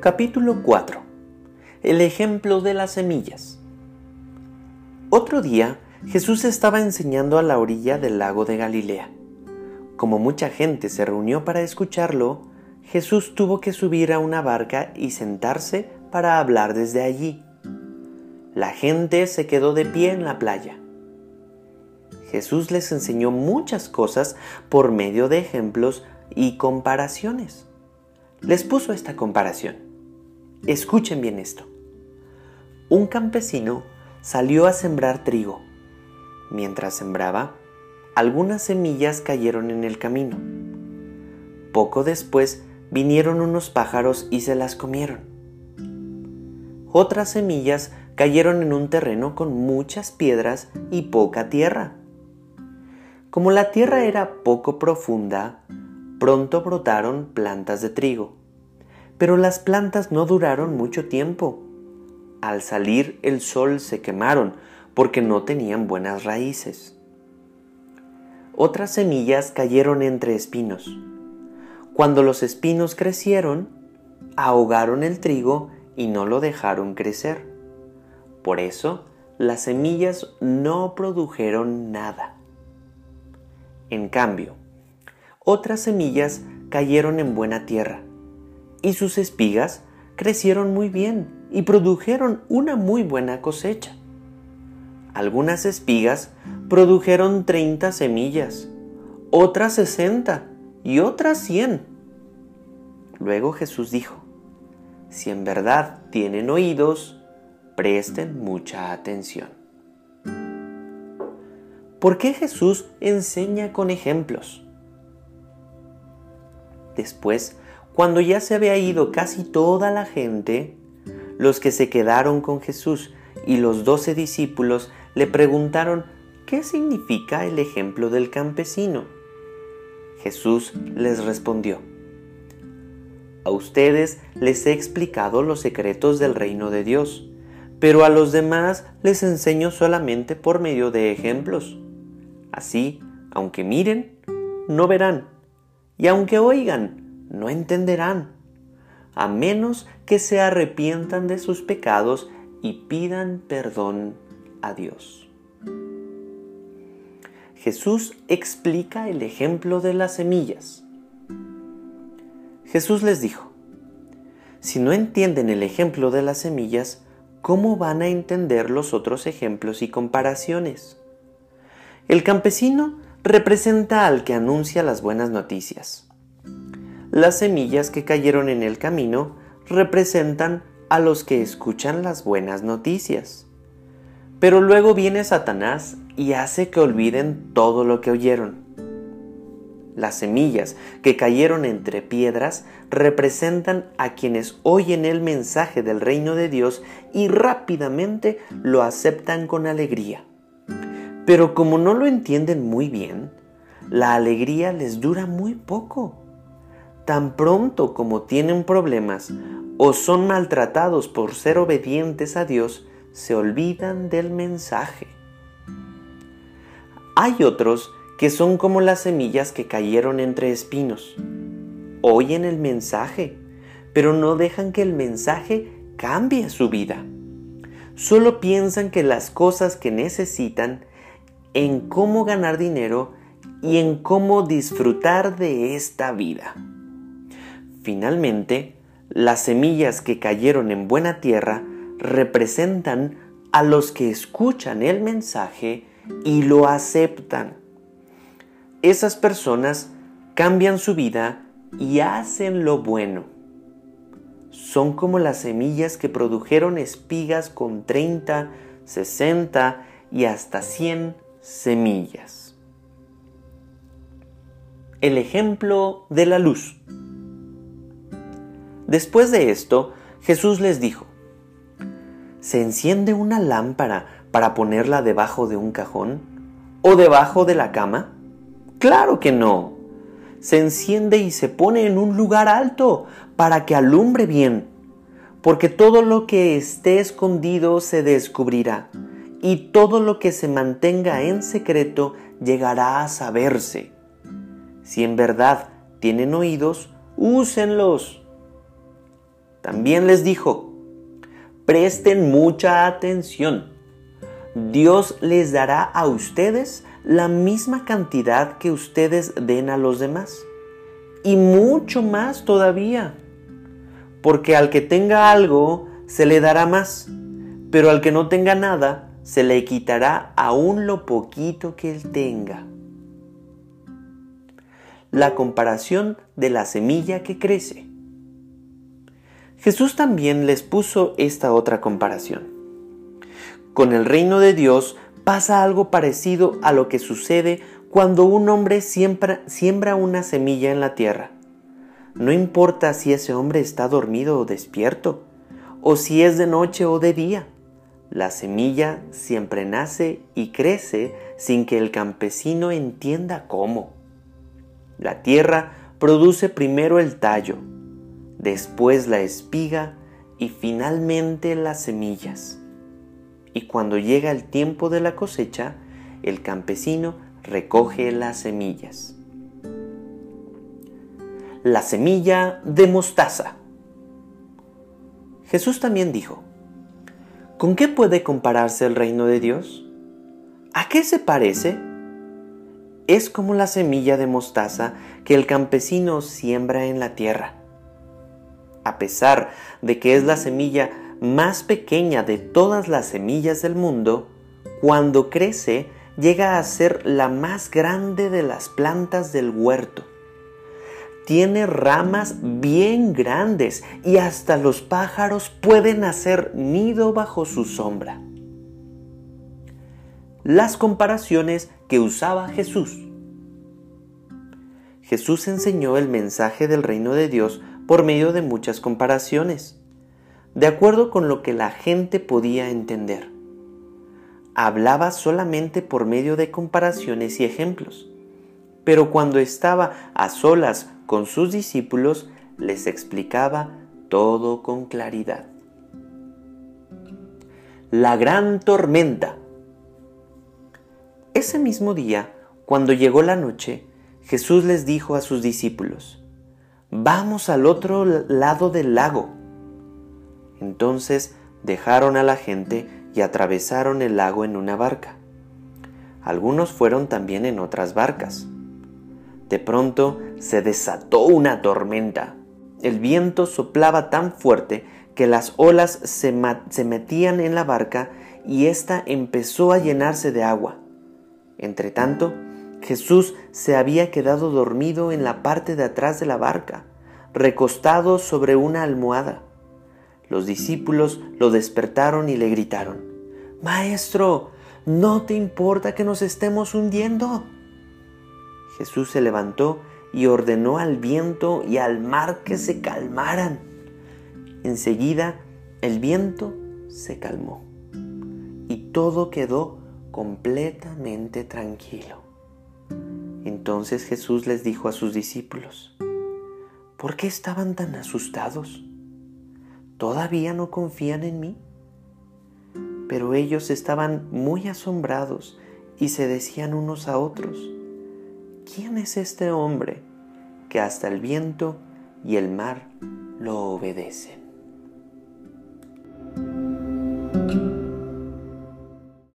Capítulo 4 El ejemplo de las semillas Otro día Jesús estaba enseñando a la orilla del lago de Galilea. Como mucha gente se reunió para escucharlo, Jesús tuvo que subir a una barca y sentarse para hablar desde allí. La gente se quedó de pie en la playa. Jesús les enseñó muchas cosas por medio de ejemplos y comparaciones. Les puso esta comparación. Escuchen bien esto. Un campesino salió a sembrar trigo. Mientras sembraba, algunas semillas cayeron en el camino. Poco después vinieron unos pájaros y se las comieron. Otras semillas cayeron en un terreno con muchas piedras y poca tierra. Como la tierra era poco profunda, pronto brotaron plantas de trigo. Pero las plantas no duraron mucho tiempo. Al salir el sol se quemaron porque no tenían buenas raíces. Otras semillas cayeron entre espinos. Cuando los espinos crecieron, ahogaron el trigo y no lo dejaron crecer. Por eso, las semillas no produjeron nada. En cambio, otras semillas cayeron en buena tierra y sus espigas crecieron muy bien y produjeron una muy buena cosecha. Algunas espigas produjeron 30 semillas, otras 60 y otras 100. Luego Jesús dijo, si en verdad tienen oídos, presten mucha atención. ¿Por qué Jesús enseña con ejemplos? Después, cuando ya se había ido casi toda la gente, los que se quedaron con Jesús y los doce discípulos le preguntaron qué significa el ejemplo del campesino. Jesús les respondió, A ustedes les he explicado los secretos del reino de Dios, pero a los demás les enseño solamente por medio de ejemplos. Así, aunque miren, no verán, y aunque oigan, no entenderán, a menos que se arrepientan de sus pecados y pidan perdón a Dios. Jesús explica el ejemplo de las semillas. Jesús les dijo, si no entienden el ejemplo de las semillas, ¿cómo van a entender los otros ejemplos y comparaciones? El campesino representa al que anuncia las buenas noticias. Las semillas que cayeron en el camino representan a los que escuchan las buenas noticias. Pero luego viene Satanás y hace que olviden todo lo que oyeron. Las semillas que cayeron entre piedras representan a quienes oyen el mensaje del reino de Dios y rápidamente lo aceptan con alegría. Pero como no lo entienden muy bien, la alegría les dura muy poco. Tan pronto como tienen problemas o son maltratados por ser obedientes a Dios, se olvidan del mensaje. Hay otros que son como las semillas que cayeron entre espinos. Oyen el mensaje, pero no dejan que el mensaje cambie su vida. Solo piensan que las cosas que necesitan en cómo ganar dinero y en cómo disfrutar de esta vida. Finalmente, las semillas que cayeron en buena tierra representan a los que escuchan el mensaje y lo aceptan. Esas personas cambian su vida y hacen lo bueno. Son como las semillas que produjeron espigas con 30, 60 y hasta 100 semillas. El ejemplo de la luz. Después de esto, Jesús les dijo, ¿se enciende una lámpara para ponerla debajo de un cajón o debajo de la cama? Claro que no. Se enciende y se pone en un lugar alto para que alumbre bien, porque todo lo que esté escondido se descubrirá y todo lo que se mantenga en secreto llegará a saberse. Si en verdad tienen oídos, úsenlos. También les dijo, presten mucha atención. Dios les dará a ustedes la misma cantidad que ustedes den a los demás. Y mucho más todavía. Porque al que tenga algo, se le dará más. Pero al que no tenga nada, se le quitará aún lo poquito que él tenga. La comparación de la semilla que crece. Jesús también les puso esta otra comparación. Con el reino de Dios pasa algo parecido a lo que sucede cuando un hombre siembra, siembra, una semilla en la tierra. No importa si ese hombre está dormido o despierto, o si es de noche o de día. La semilla siempre nace y crece sin que el campesino entienda cómo. La tierra produce primero el tallo, después la espiga y finalmente las semillas. Y cuando llega el tiempo de la cosecha, el campesino recoge las semillas. La semilla de mostaza. Jesús también dijo, ¿con qué puede compararse el reino de Dios? ¿A qué se parece? Es como la semilla de mostaza que el campesino siembra en la tierra a pesar de que es la semilla más pequeña de todas las semillas del mundo, cuando crece llega a ser la más grande de las plantas del huerto. Tiene ramas bien grandes y hasta los pájaros pueden hacer nido bajo su sombra. Las comparaciones que usaba Jesús. Jesús enseñó el mensaje del reino de Dios por medio de muchas comparaciones, de acuerdo con lo que la gente podía entender. Hablaba solamente por medio de comparaciones y ejemplos, pero cuando estaba a solas con sus discípulos, les explicaba todo con claridad. La gran tormenta. Ese mismo día, cuando llegó la noche, Jesús les dijo a sus discípulos, vamos al otro lado del lago. Entonces dejaron a la gente y atravesaron el lago en una barca. Algunos fueron también en otras barcas. De pronto se desató una tormenta. El viento soplaba tan fuerte que las olas se, metían en la barca y ésta empezó a llenarse de agua. Entretanto, Jesús se había quedado dormido en la parte de atrás de la barca, recostado sobre una almohada. Los discípulos lo despertaron y le gritaron, Maestro, ¿no te importa que nos estemos hundiendo? Jesús se levantó y ordenó al viento y al mar que se calmaran. Enseguida el viento se calmó y todo quedó completamente tranquilo. Entonces Jesús les dijo a sus discípulos, ¿por qué estaban tan asustados? ¿Todavía no confían en mí? Pero ellos estaban muy asombrados y se decían unos a otros, ¿quién es este hombre que hasta el viento y el mar lo obedecen?